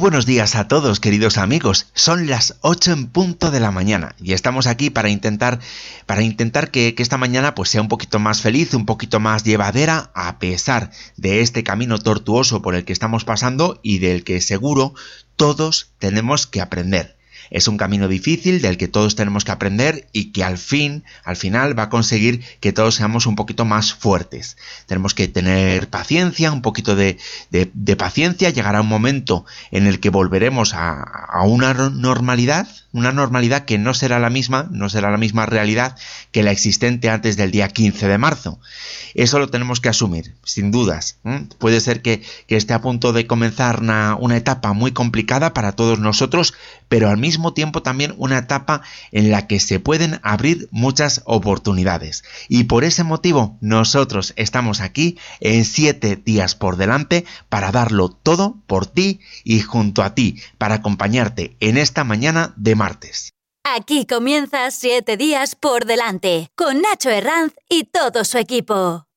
buenos días a todos, queridos amigos. Son las 8 en punto de la mañana y estamos aquí para intentar, para intentar que, que, esta mañana pues sea un poquito más feliz, un poquito más llevadera, a pesar de este camino tortuoso por el que estamos pasando y del que seguro todos tenemos que aprender. Es un camino difícil del que todos tenemos que aprender y que al fin, al final va a conseguir que todos seamos un poquito más fuertes. Tenemos que tener paciencia, un poquito de, paciencia. Llegará un momento en el que volveremos a, a una normalidad, una normalidad que no será la misma, no será la misma realidad que la existente antes del día 15 de marzo. Eso lo tenemos que asumir, sin dudas. Puede ser que, esté a punto de comenzar una, una etapa muy complicada para todos nosotros, pero al mismo tiempo también una etapa en la que se pueden abrir muchas oportunidades. Y por ese motivo nosotros estamos aquí en siete días por delante para darlo todo por ti y junto a ti, para acompañarte en esta mañana de martes. Aquí comienza siete días por delante con Nacho Herranz y todo su equipo.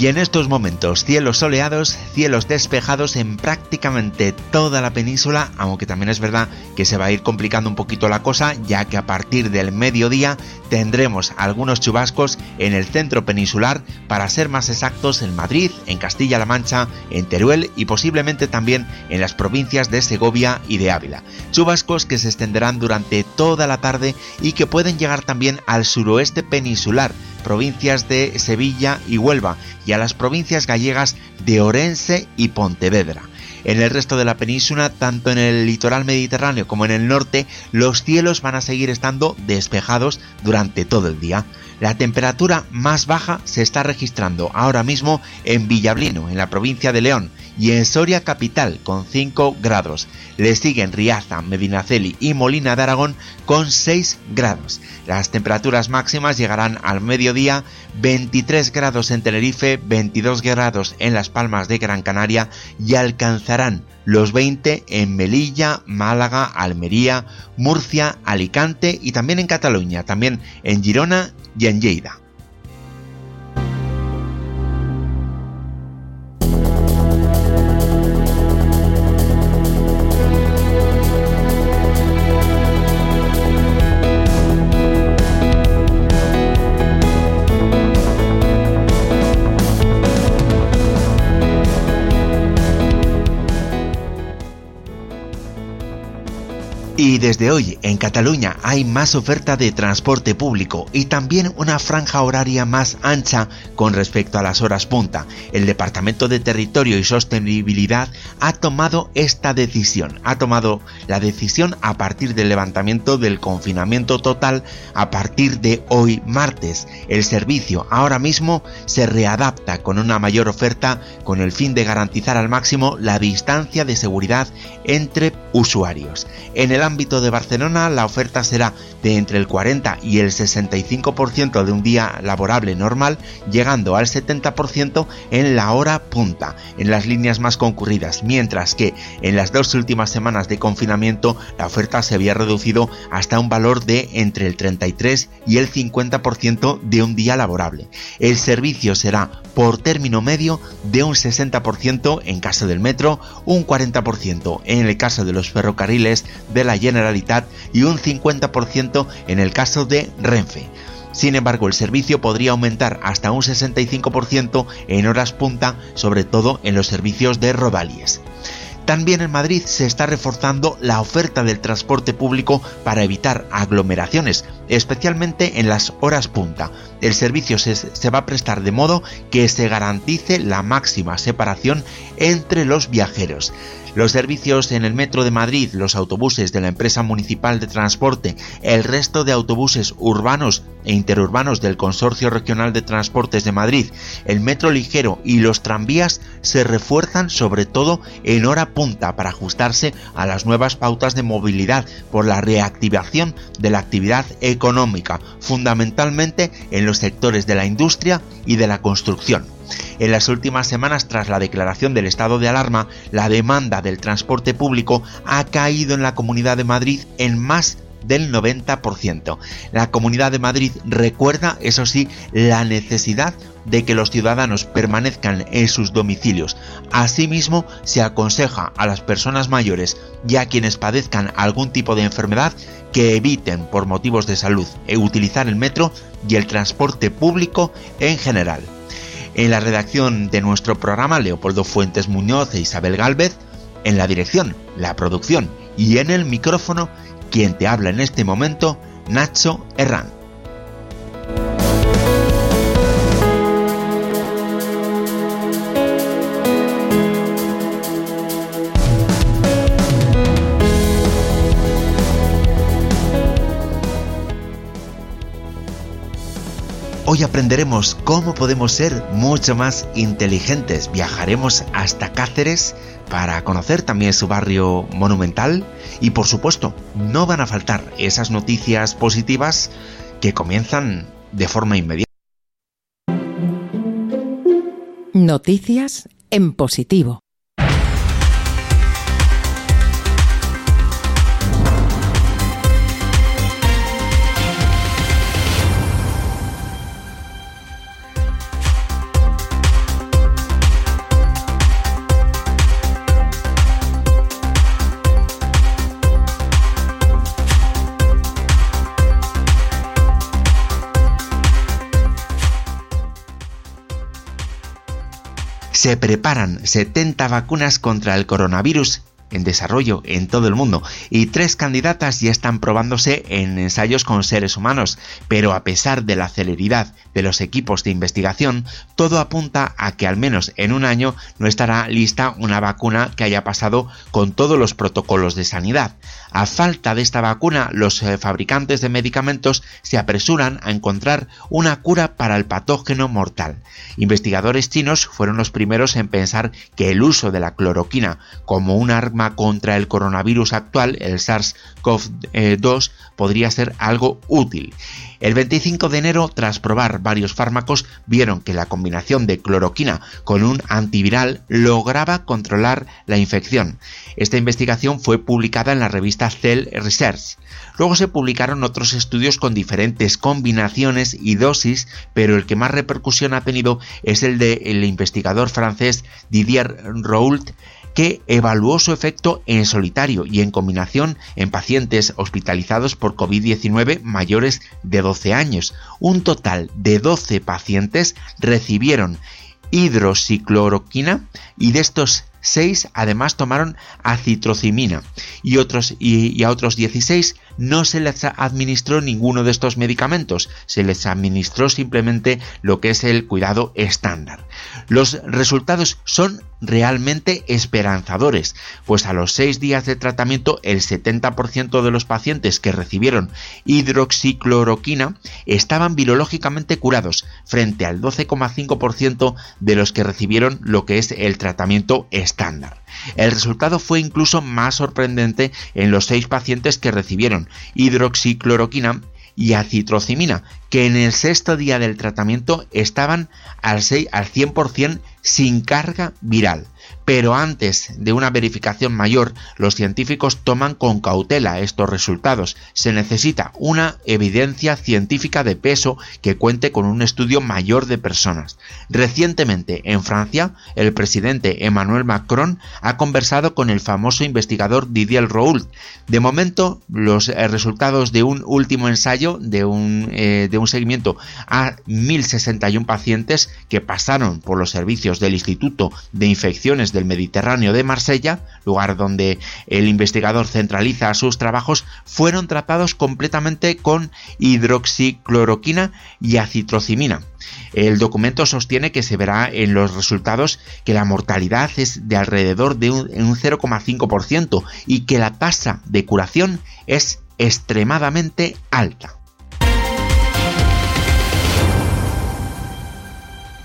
Y en estos momentos, cielos soleados, cielos despejados en prácticamente toda la península, aunque también es verdad que se va a ir complicando un poquito la cosa, ya que a partir del mediodía tendremos algunos chubascos en el centro peninsular, para ser más exactos en Madrid, en Castilla-La Mancha, en Teruel y posiblemente también en las provincias de Segovia y de Ávila. Chubascos que se extenderán durante toda la tarde y que pueden llegar también al suroeste peninsular, provincias de Sevilla y Huelva, y a las provincias gallegas de Orense y Pontevedra. En el resto de la península, tanto en el litoral mediterráneo como en el norte, los cielos van a seguir estando despejados durante todo el día. La temperatura más baja se está registrando ahora mismo en Villablino, en la provincia de León, y en Soria capital con 5 grados. Le siguen Riaza, Medinaceli y Molina de Aragón con 6 grados. Las temperaturas máximas llegarán al mediodía 23 grados en Tenerife, 22 grados en Las Palmas de Gran Canaria y alcanzarán los 20 en Melilla, Málaga, Almería, Murcia, Alicante y también en Cataluña, también en Girona y en Lleida. Y desde hoy en Cataluña hay más oferta de transporte público y también una franja horaria más ancha con respecto a las horas punta. El Departamento de Territorio y Sostenibilidad ha tomado esta decisión. Ha tomado la decisión a partir del levantamiento del confinamiento total a partir de hoy martes. El servicio ahora mismo se readapta con una mayor oferta con el fin de garantizar al máximo la distancia de seguridad entre usuarios. En el ámbito de Barcelona la oferta será de entre el 40 y el 65% de un día laborable normal, llegando al 70% en la hora punta, en las líneas más concurridas, mientras que en las dos últimas semanas de confinamiento la oferta se había reducido hasta un valor de entre el 33 y el 50% de un día laborable. El servicio será por término medio de un 60% en caso del metro, un 40% en el caso de los ferrocarriles de la Generalitat y un 50% en el caso de Renfe. Sin embargo, el servicio podría aumentar hasta un 65% en horas punta, sobre todo en los servicios de rodalies. También en Madrid se está reforzando la oferta del transporte público para evitar aglomeraciones. especialmente en las horas punta. El servicio se, se, va a prestar de modo que se garantice la máxima separación entre los viajeros. Los servicios en el Metro de Madrid, los autobuses de la empresa municipal de transporte, el resto de autobuses urbanos e interurbanos del Consorcio Regional de Transportes de Madrid, el metro ligero y los tranvías se refuerzan sobre todo en hora punta para ajustarse a las nuevas pautas de movilidad por la reactivación de la actividad económica, fundamentalmente en los sectores de la industria y de la construcción. En las últimas semanas, tras la declaración del estado de alarma, la demanda del transporte público ha caído en la Comunidad de Madrid en más del 90%. La Comunidad de Madrid recuerda, eso sí, la necesidad de que los ciudadanos permanezcan en sus domicilios. Asimismo, se aconseja a las personas mayores y a quienes padezcan algún tipo de enfermedad que eviten por motivos de salud utilizar el metro y el transporte público en general. En la redacción de nuestro programa, Leopoldo Fuentes Muñoz e Isabel Galvez. En la dirección, la producción y en el micrófono, quien te habla en este momento, Nacho Herrán. Hoy aprenderemos cómo podemos ser mucho más inteligentes. Viajaremos hasta Cáceres para conocer también su barrio monumental y por supuesto no van a faltar esas noticias positivas que comienzan de forma inmediata. Noticias en positivo. Se preparan 70 vacunas contra el coronavirus en desarrollo en todo el mundo y tres candidatas ya están probándose en ensayos con seres humanos, pero a pesar de la celeridad de los equipos de investigación, todo apunta a que al menos en un año no estará lista una vacuna que haya pasado con todos los protocolos de sanidad. A falta de esta vacuna, los eh, fabricantes de medicamentos se apresuran a encontrar una cura para el patógeno mortal. Investigadores chinos fueron los primeros en pensar que el uso de la cloroquina como un arma contra el coronavirus actual, el SARS-CoV-2, podría ser algo útil. El 25 de enero, tras probar varios fármacos, vieron que la combinación de cloroquina con un antiviral lograba controlar la infección. Esta investigación fue publicada en la revista Cell Research. Luego se publicaron otros estudios con diferentes combinaciones y dosis, pero el que más repercusión ha tenido es el del investigador francés Didier Roult, que evaluó su efecto en solitario y en combinación en pacientes hospitalizados por COVID-19 mayores de 12 años. Un total de 12 pacientes recibieron hidroxicloroquina y de estos 6 además tomaron acitrocimina y, a otros 16 no se les administró ninguno de estos medicamentos, se les administró simplemente lo que es el cuidado estándar. Los resultados son realmente esperanzadores, pues a los 6 días de tratamiento el 70% de los pacientes que recibieron hidroxicloroquina estaban virológicamente curados frente al 12,5% de los que recibieron lo que es el tratamiento estándar. El resultado fue incluso más sorprendente en los 6 pacientes que recibieron hidroxicloroquina y acitrocimina, que en el sexto día del tratamiento estaban al, 6, al 100% sin carga viral. Pero antes de una verificación mayor, los científicos toman con cautela estos resultados. Se necesita una evidencia científica de peso que cuente con un estudio mayor de personas. Recientemente, en Francia, el presidente Emmanuel Macron ha conversado con el famoso investigador Didier Raoult. De momento, los eh, resultados de un último ensayo de un, eh, de un seguimiento a 1.061 pacientes que pasaron por los servicios del Instituto de Infecciones inmediaciones del Mediterráneo de Marsella, lugar donde el investigador centraliza sus trabajos, fueron tratados completamente con hidroxicloroquina y acitrocimina. El documento sostiene que se verá en los resultados que la mortalidad es de alrededor de un, 0,5% y que la tasa de curación es extremadamente alta.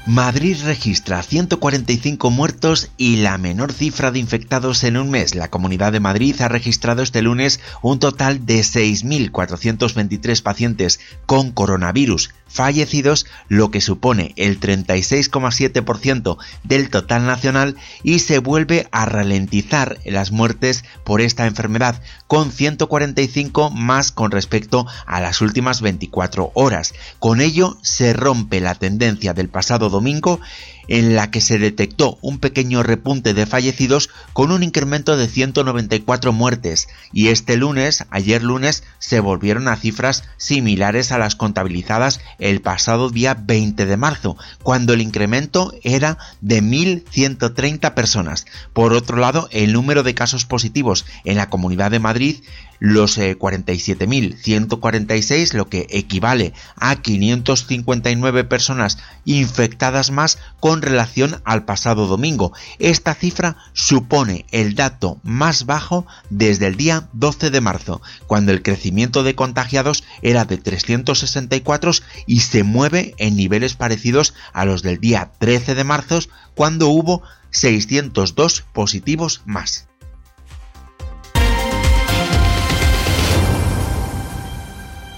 Madrid registra 145 muertos y la menor cifra de infectados en un mes. La Comunidad de Madrid ha registrado este lunes un total de 6.423 pacientes con coronavirus fallecidos, lo que supone el 36,7% del total nacional y se vuelve a ralentizar las muertes por esta enfermedad, con 145 más con respecto a las últimas 24 horas. Con ello se rompe la tendencia del pasado domingo en la que se detectó un pequeño repunte de fallecidos con un incremento de 194 muertes y este lunes, ayer lunes, se volvieron a cifras similares a las contabilizadas el pasado día 20 de marzo, cuando el incremento era de 1.130 personas. Por otro lado, el número de casos positivos en la Comunidad de Madrid los 47.146, eh, lo que equivale a 559 personas infectadas más con relación al pasado domingo. Esta cifra supone el dato más bajo desde el día 12 de marzo, cuando el crecimiento de contagiados era de 364 y se mueve en niveles parecidos a los del día 13 de marzo, cuando hubo 602 positivos más.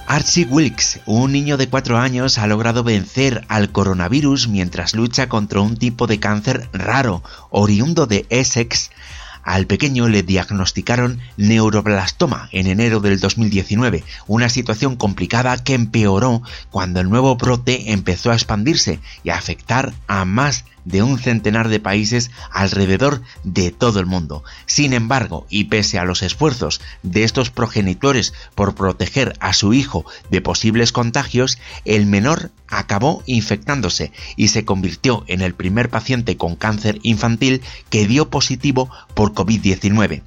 Archie Wilkes, un niño de 4 años, ha logrado vencer al coronavirus mientras lucha contra un tipo de cáncer raro, oriundo de Essex. Al pequeño le diagnosticaron neuroblastoma en enero del 2019, una situación complicada que empeoró cuando el nuevo brote empezó a expandirse y a afectar a más de un centenar de países alrededor de todo el mundo. Sin embargo, y pese a los esfuerzos de estos progenitores por proteger a su hijo de posibles contagios, el menor acabó infectándose y se convirtió en el primer paciente con cáncer infantil que dio positivo por COVID-19.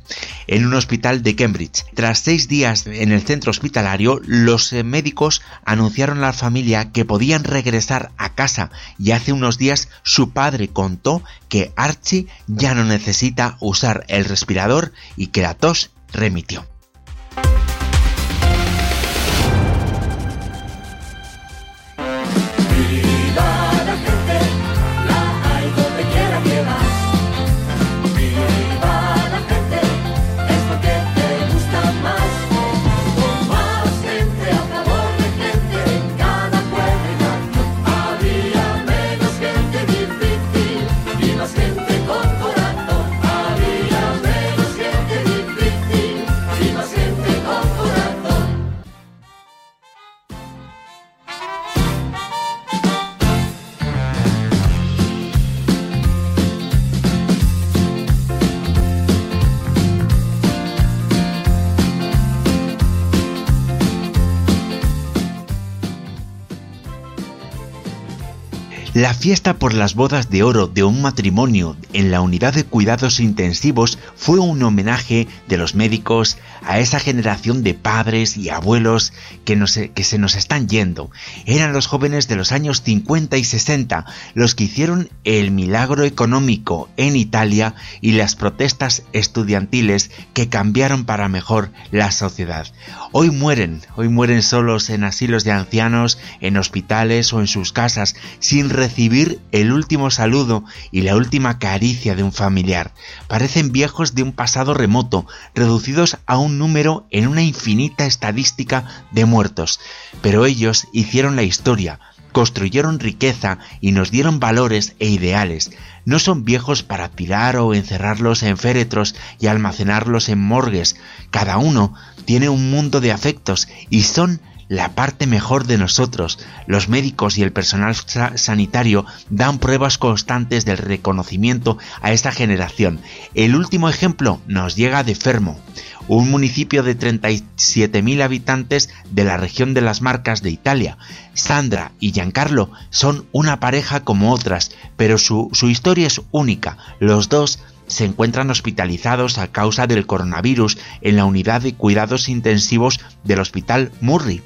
En un hospital de Cambridge, tras seis días en el centro hospitalario, los médicos anunciaron a la familia que podían regresar a casa y hace unos días su padre padre contó que Archie ya no necesita usar el respirador y que la tos remitió. La fiesta por las bodas de oro de un matrimonio en la unidad de cuidados intensivos fue un homenaje de los médicos a esa generación de padres y abuelos que, que se nos están yendo. Eran los jóvenes de los años 50 y 60 los que hicieron el milagro económico en Italia y las protestas estudiantiles que cambiaron para mejor la sociedad. Hoy mueren, hoy mueren solos en asilos de ancianos, en hospitales o en sus casas, sin recibir el último saludo y la última caricia de un familiar. Parecen viejos de un pasado remoto, reducidos a un número en una infinita estadística de muertos. Pero ellos hicieron la historia, construyeron riqueza y nos dieron valores e ideales. No son viejos para tirar o encerrarlos en féretros y almacenarlos en morgues. Cada uno tiene un mundo de afectos y son la parte mejor de nosotros. Los médicos y el personal sanitario dan pruebas constantes del reconocimiento a esta generación. El último ejemplo nos llega de Fermo, un municipio de 37.000 habitantes de la región de las Marcas de Italia. Sandra y Giancarlo son una pareja como otras, pero su, su historia es única. Los dos se encuentran hospitalizados a causa del coronavirus en la unidad de cuidados intensivos del Hospital Murray.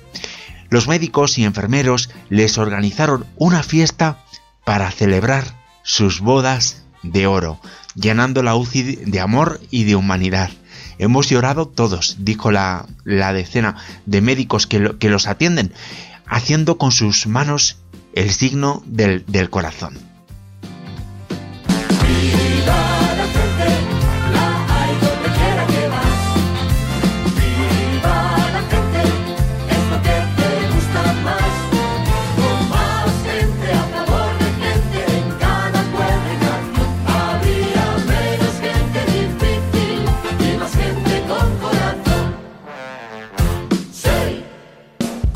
Los médicos y enfermeros les organizaron una fiesta para celebrar sus bodas de oro, llenando la UCI de amor y de humanidad. Hemos llorado todos, dijo la, decena de médicos que, que, los atienden, haciendo con sus manos el signo del, del corazón.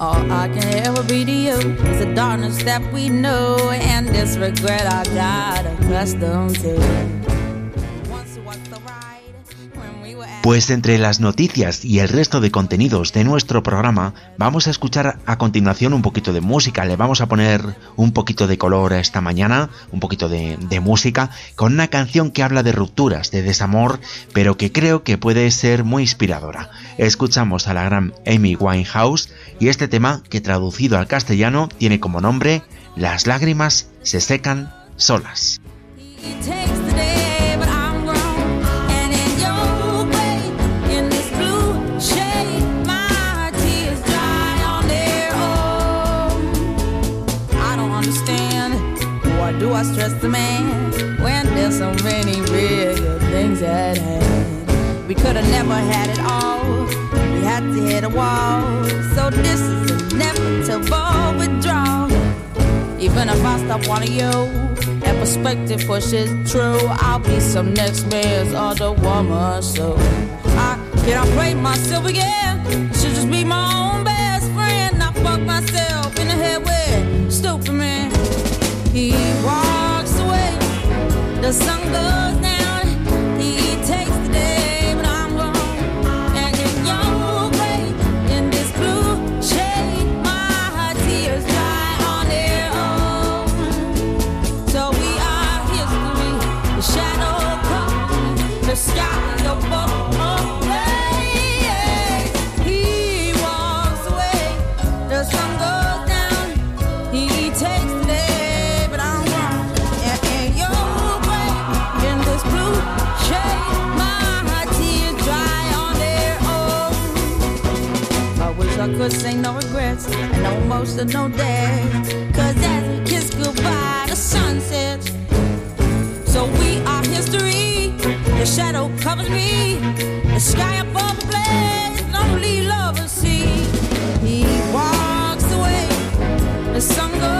All I can ever be to you is the darkness that we know and this regret I got accustomed to. Pues entre las noticias y el resto de contenidos de nuestro programa, vamos a escuchar a continuación un poquito de música. Le vamos a poner un poquito de color esta mañana, un poquito de, música, con una canción que habla de rupturas, de desamor, pero que creo que puede ser muy inspiradora. Escuchamos a la gran Amy Winehouse y este tema, que traducido al castellano tiene como nombre Las lágrimas se secan solas. Do I stress the man when there's so many real things at hand? We could have never had it all. We had to hit a wall. So this is inevitable withdrawal. Even if I stop wanting you, that perspective pushes true. I'll be some next man's other woman. So I can't play myself again. Should just be my own best friend. I fuck myself in the head with stupid man. The sun goes down. Could say no regrets and no emotional death. Cause as we kiss goodbye, the sun sets. So we are history. The shadow covers me. The sky above the blaze, lonely lovers see. He walks away. The sun goes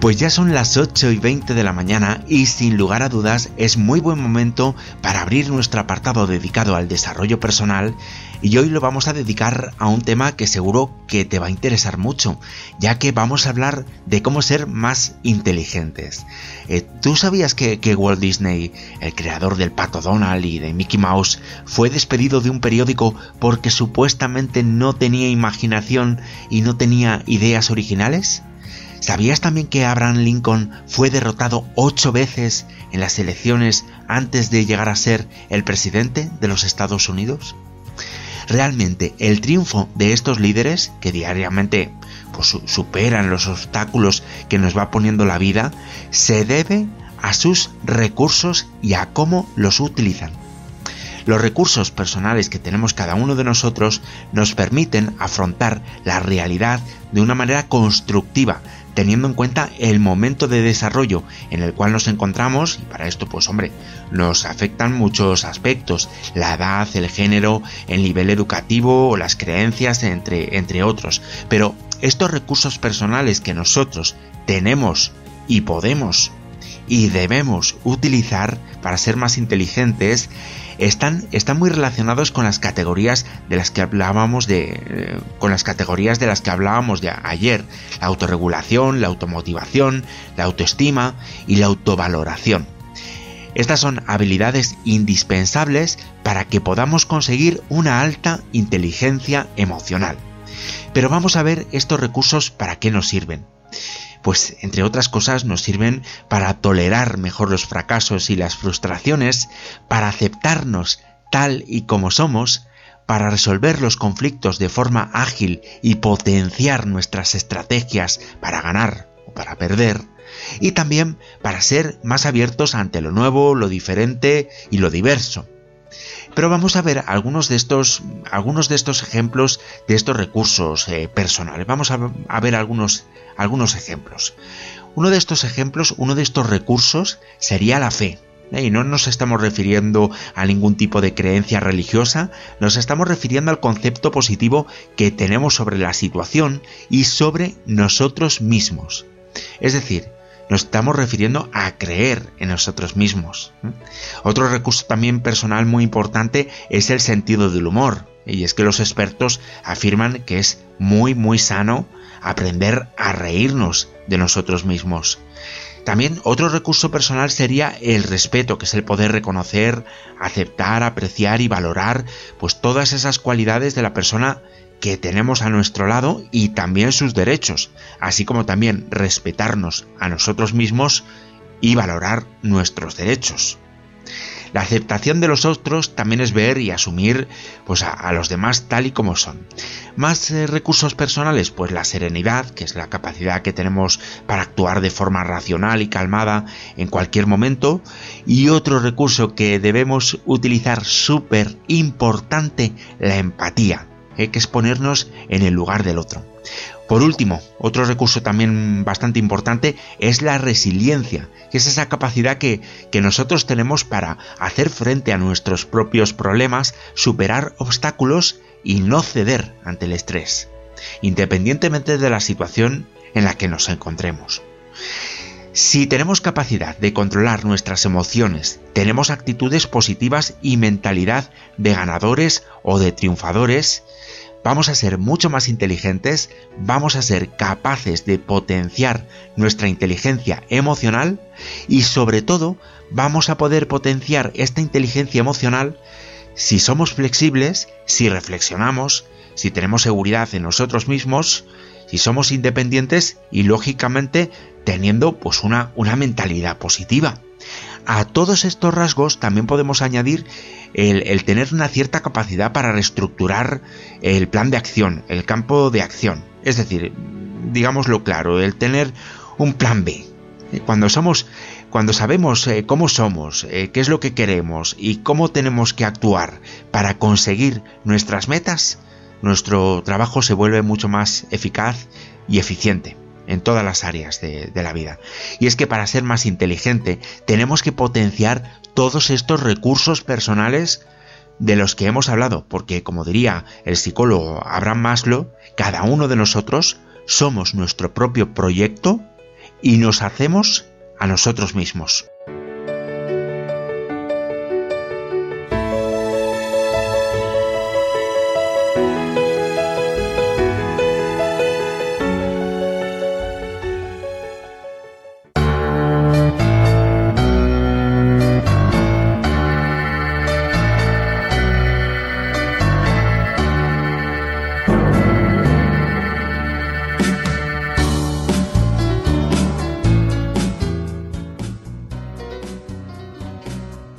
Pues ya son las 8 y 20 de la mañana y sin lugar a dudas es muy buen momento para abrir nuestro apartado dedicado al desarrollo personal Y hoy lo vamos a dedicar a un tema que seguro que te va a interesar mucho, ya que vamos a hablar de cómo ser más inteligentes. Eh, ¿Tú sabías que, que, Walt Disney, el creador del Pato Donald y de Mickey Mouse, fue despedido de un periódico porque supuestamente no tenía imaginación y no tenía ideas originales? ¿Sabías también que Abraham Lincoln fue derrotado ocho veces en las elecciones antes de llegar a ser el presidente de los Estados Unidos? Realmente el triunfo de estos líderes, que diariamente pues, superan los obstáculos que nos va poniendo la vida, se debe a sus recursos y a cómo los utilizan. Los recursos personales que tenemos cada uno de nosotros nos permiten afrontar la realidad de una manera constructiva, teniendo en cuenta el momento de desarrollo en el cual nos encontramos y para esto pues hombre nos afectan muchos aspectos la edad el género el nivel educativo o las creencias entre entre otros. Pero estos recursos personales que nosotros tenemos y podemos y debemos utilizar para ser más inteligentes están, están muy relacionados con las categorías de las que hablábamos de eh, con las categorías de las que hablábamos de ayer. La autorregulación la automotivación la autoestima y la autovaloración. Estas son habilidades indispensables para que podamos conseguir una alta inteligencia emocional. Pero vamos a ver estos recursos para qué nos sirven pues entre otras cosas nos sirven para tolerar mejor los fracasos y las frustraciones, para aceptarnos tal y como somos, para resolver los conflictos de forma ágil y potenciar nuestras estrategias para ganar o para perder, y también para ser más abiertos ante lo nuevo, lo diferente y lo diverso. Pero vamos a ver algunos de estos, algunos de estos ejemplos de estos recursos eh, personales. Vamos a, ver algunos, algunos ejemplos. Uno de estos ejemplos, uno de estos recursos sería la fe. ¿eh? Y no nos estamos refiriendo a ningún tipo de creencia religiosa, nos estamos refiriendo al concepto positivo que tenemos sobre la situación y sobre nosotros mismos. Es decir, nos estamos refiriendo a creer en nosotros mismos. Otro recurso también personal muy importante es el sentido del humor. Y es que los expertos afirman que es muy muy sano aprender a reírnos de nosotros mismos. También otro recurso personal sería el respeto, que es el poder reconocer, aceptar, apreciar y valorar pues todas esas cualidades de la persona que tenemos a nuestro lado y también sus derechos, así como también respetarnos a nosotros mismos y valorar nuestros derechos. La aceptación de los otros también es ver y asumir pues, a, los demás tal y como son. Más eh, recursos personales, pues la serenidad, que es la capacidad que tenemos para actuar de forma racional y calmada en cualquier momento. Y otro recurso que debemos utilizar súper importante, la empatía que es ponernos en el lugar del otro. Por último, otro recurso también bastante importante es la resiliencia, que es esa capacidad que, que, nosotros tenemos para hacer frente a nuestros propios problemas, superar obstáculos y no ceder ante el estrés, independientemente de la situación en la que nos encontremos. Si tenemos capacidad de controlar nuestras emociones, tenemos actitudes positivas y mentalidad de ganadores o de triunfadores, vamos a ser mucho más inteligentes, vamos a ser capaces de potenciar nuestra inteligencia emocional y sobre todo vamos a poder potenciar esta inteligencia emocional si somos flexibles, si reflexionamos, si tenemos seguridad en nosotros mismos, si somos independientes y lógicamente teniendo pues una, una mentalidad positiva. A todos estos rasgos también podemos añadir el, tener una cierta capacidad para reestructurar el plan de acción, el campo de acción. Es decir, digámoslo claro, el tener un plan B. Cuando somos, cuando sabemos eh, cómo somos, eh, qué es lo que queremos y cómo tenemos que actuar para conseguir nuestras metas, nuestro trabajo se vuelve mucho más eficaz y eficiente en todas las áreas de, la vida. Y es que para ser más inteligente tenemos que potenciar todos estos recursos personales de los que hemos hablado, porque como diría el psicólogo Abraham Maslow, cada uno de nosotros somos nuestro propio proyecto y nos hacemos a nosotros mismos.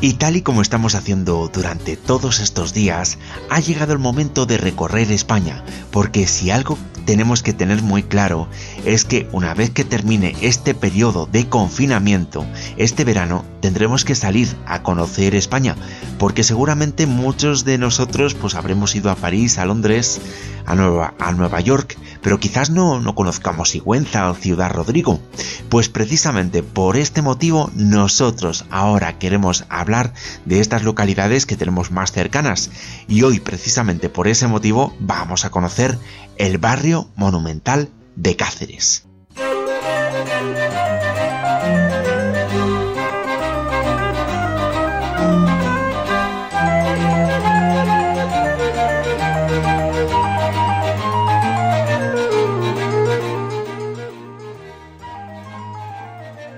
Y tal y como estamos haciendo durante todos estos días, ha llegado el momento de recorrer España, porque si algo tenemos que tener muy claro es que una vez que termine este periodo de confinamiento, este verano tendremos que salir a conocer España, porque seguramente muchos de nosotros pues habremos ido a París, a Londres, a Nueva, a Nueva York, pero quizás no, no conozcamos Sigüenza o Ciudad Rodrigo. Pues precisamente por este motivo nosotros ahora queremos hablar de estas localidades que tenemos más cercanas y hoy precisamente por ese motivo vamos a conocer el barrio monumental de Cáceres.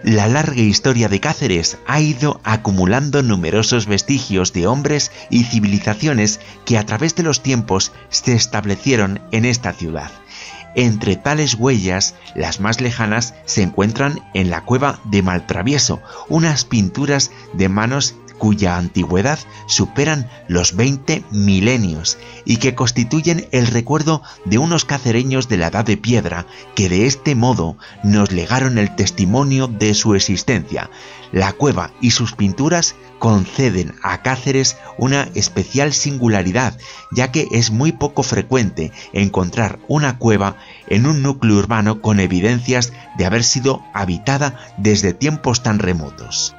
La larga historia de Cáceres ha ido acumulando numerosos vestigios de hombres y civilizaciones que a través de los tiempos se establecieron en esta ciudad. Entre tales huellas, las más lejanas se encuentran en la cueva de Maltravieso, unas pinturas de manos cuya antigüedad superan los 20 milenios y que constituyen el recuerdo de unos cacereños de la Edad de Piedra que de este modo nos legaron el testimonio de su existencia. La cueva y sus pinturas conceden a Cáceres una especial singularidad, ya que es muy poco frecuente encontrar una cueva en un núcleo urbano con evidencias de haber sido habitada desde tiempos tan remotos.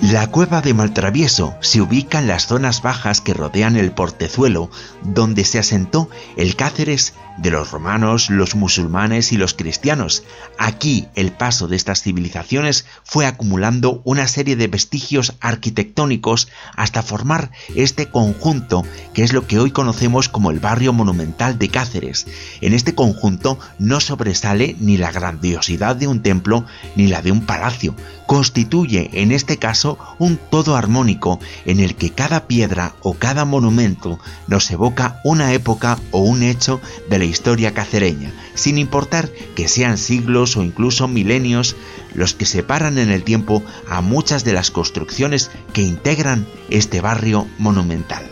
La cueva de Maltravieso se ubica en las zonas bajas que rodean el portezuelo, donde se asentó el Cáceres de los romanos, los musulmanes y los cristianos. Aquí el paso de estas civilizaciones fue acumulando una serie de vestigios arquitectónicos hasta formar este conjunto que es lo que hoy conocemos como el barrio monumental de Cáceres. En este conjunto no sobresale ni la grandiosidad de un templo ni la de un palacio. Constituye en este caso un todo armónico en el que cada piedra o cada monumento nos evoca una época o un hecho de la historia cacereña, sin importar que sean siglos o incluso milenios los que separan en el tiempo a muchas de las construcciones que integran este barrio monumental.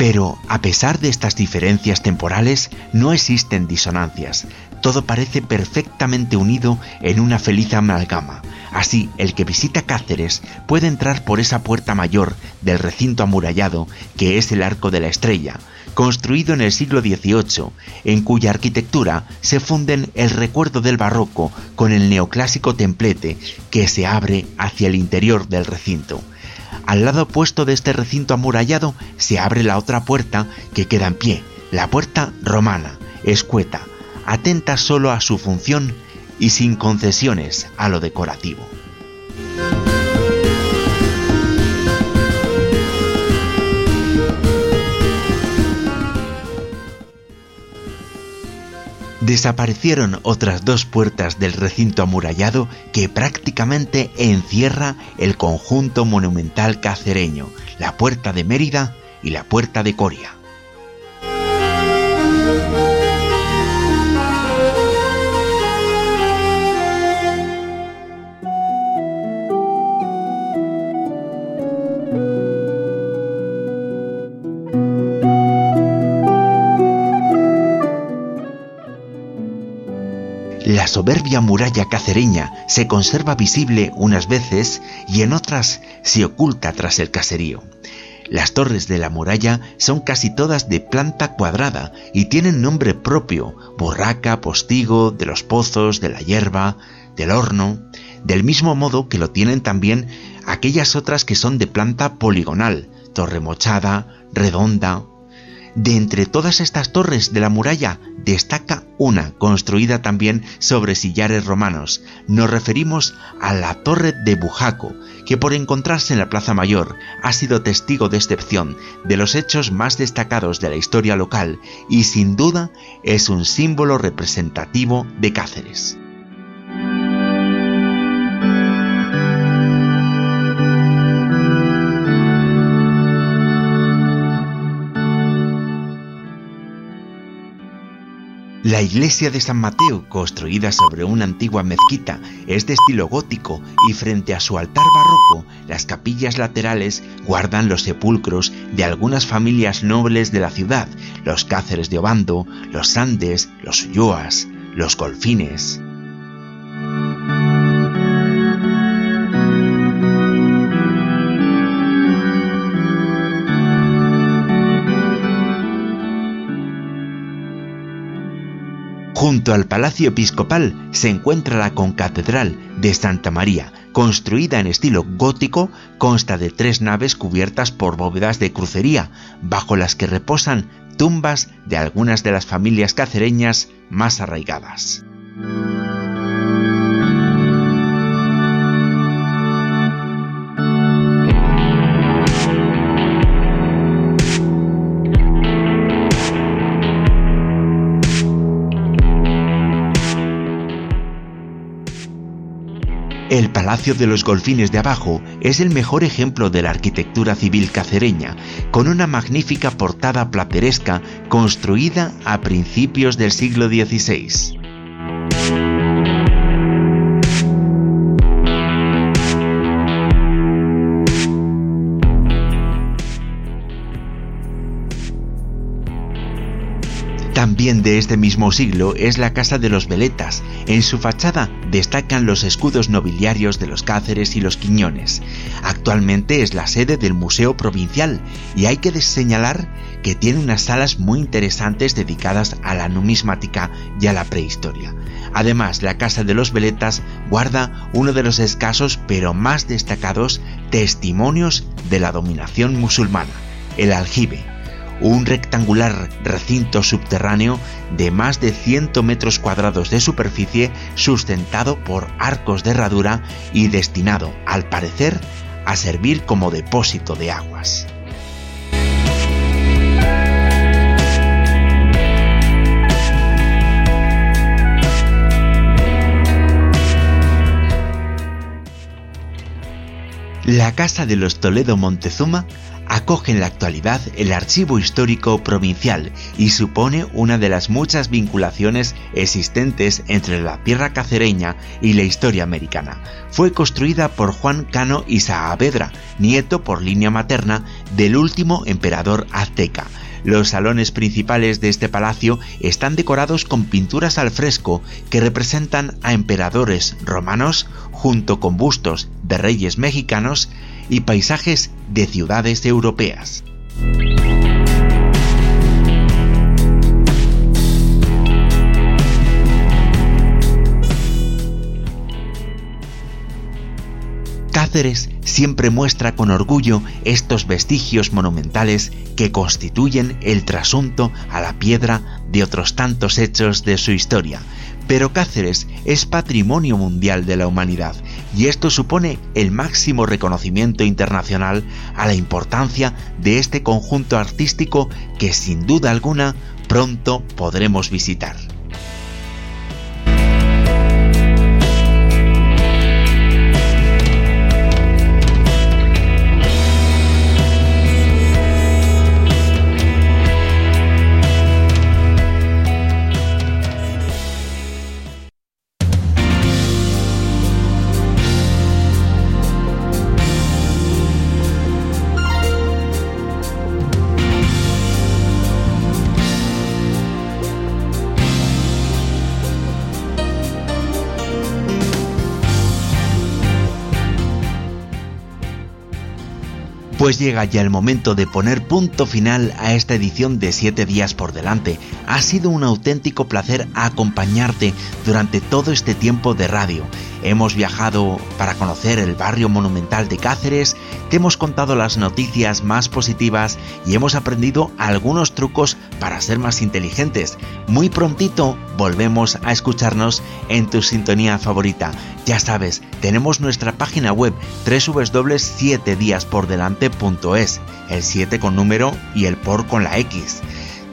Pero, a pesar de estas diferencias temporales, no existen disonancias. Todo parece perfectamente unido en una feliz amalgama. Así, el que visita Cáceres puede entrar por esa puerta mayor del recinto amurallado, que es el Arco de la Estrella, construido en el siglo XVIII, en cuya arquitectura se funden el recuerdo del barroco con el neoclásico templete que se abre hacia el interior del recinto. Al lado opuesto de este recinto amurallado se abre la otra puerta que queda en pie, la puerta romana, escueta, atenta solo a su función y sin concesiones a lo decorativo. desaparecieron otras dos puertas del recinto amurallado que prácticamente encierra el conjunto monumental cacereño, la puerta de Mérida y la puerta de Coria. La soberbia muralla cacereña se conserva visible unas veces y en otras se oculta tras el caserío. Las torres de la muralla son casi todas de planta cuadrada y tienen nombre propio, borraca, postigo, de los pozos, de la hierba, del horno, del mismo modo que lo tienen también aquellas otras que son de planta poligonal, torre mochada, redonda, de entre todas estas torres de la muralla destaca una construida también sobre sillares romanos. Nos referimos a la torre de Bujaco, que por encontrarse en la Plaza Mayor ha sido testigo de excepción de los hechos más destacados de la historia local y sin duda es un símbolo representativo de Cáceres. La iglesia de San Mateo, construida sobre una antigua mezquita, es de estilo gótico y frente a su altar barroco, las capillas laterales guardan los sepulcros de algunas familias nobles de la ciudad, los Cáceres de Obando, los Sandes, los Ulloas, los Golfines. Junto al Palacio Episcopal se encuentra la concatedral de Santa María, construida en estilo gótico, consta de tres naves cubiertas por bóvedas de crucería, bajo las que reposan tumbas de algunas de las familias cacereñas más arraigadas. El Palacio de los Golfines de Abajo es el mejor ejemplo de la arquitectura civil cacereña, con una magnífica portada plateresca construida a principios del siglo XVI. También de este mismo siglo es la Casa de los Veletas. En su fachada destacan los escudos nobiliarios de los Cáceres y los Quiñones. Actualmente es la sede del Museo Provincial y hay que señalar que tiene unas salas muy interesantes dedicadas a la numismática y a la prehistoria. Además, la Casa de los Veletas guarda uno de los escasos pero más destacados testimonios de la dominación musulmana, el aljibe un rectangular recinto subterráneo de más de 100 metros cuadrados de superficie sustentado por arcos de herradura y destinado, al parecer, a servir como depósito de aguas. La Casa de los Toledo Montezuma acoge en la actualidad el Archivo Histórico Provincial y supone una de las muchas vinculaciones existentes entre la tierra cacereña y la historia americana. Fue construida por Juan Cano y Saavedra, nieto por línea materna del último emperador azteca. Los salones principales de este palacio están decorados con pinturas al fresco que representan a emperadores romanos junto con bustos de reyes mexicanos y paisajes de ciudades europeas. Cáceres siempre muestra con orgullo estos vestigios monumentales que constituyen el trasunto a la piedra de otros tantos hechos de su historia, pero Cáceres es patrimonio mundial de la humanidad y esto supone el máximo reconocimiento internacional a la importancia de este conjunto artístico que sin duda alguna pronto podremos visitar. Pues llega ya el momento de poner punto final a esta edición de 7 días por delante. Ha sido un auténtico placer acompañarte durante todo este tiempo de radio. Hemos viajado para conocer el barrio monumental de Cáceres, te hemos contado las noticias más positivas y hemos aprendido algunos trucos para ser más inteligentes. Muy prontito volvemos a escucharnos en tu sintonía favorita. Ya sabes, tenemos nuestra página web www.7diaspordelante.es, el 7 con número y el por con la X.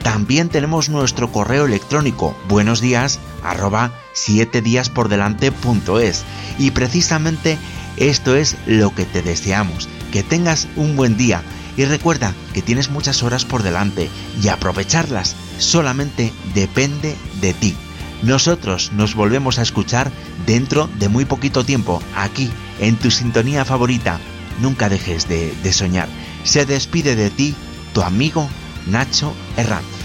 También tenemos nuestro correo electrónico buenos días arroba 7 días por delante.es y precisamente esto es lo que te deseamos, que tengas un buen día y recuerda que tienes muchas horas por delante y aprovecharlas solamente depende de ti. Nosotros nos volvemos a escuchar dentro de muy poquito tiempo, aquí, en tu sintonía favorita. Nunca dejes de, de soñar. Se despide de ti tu amigo Nacho Herranz.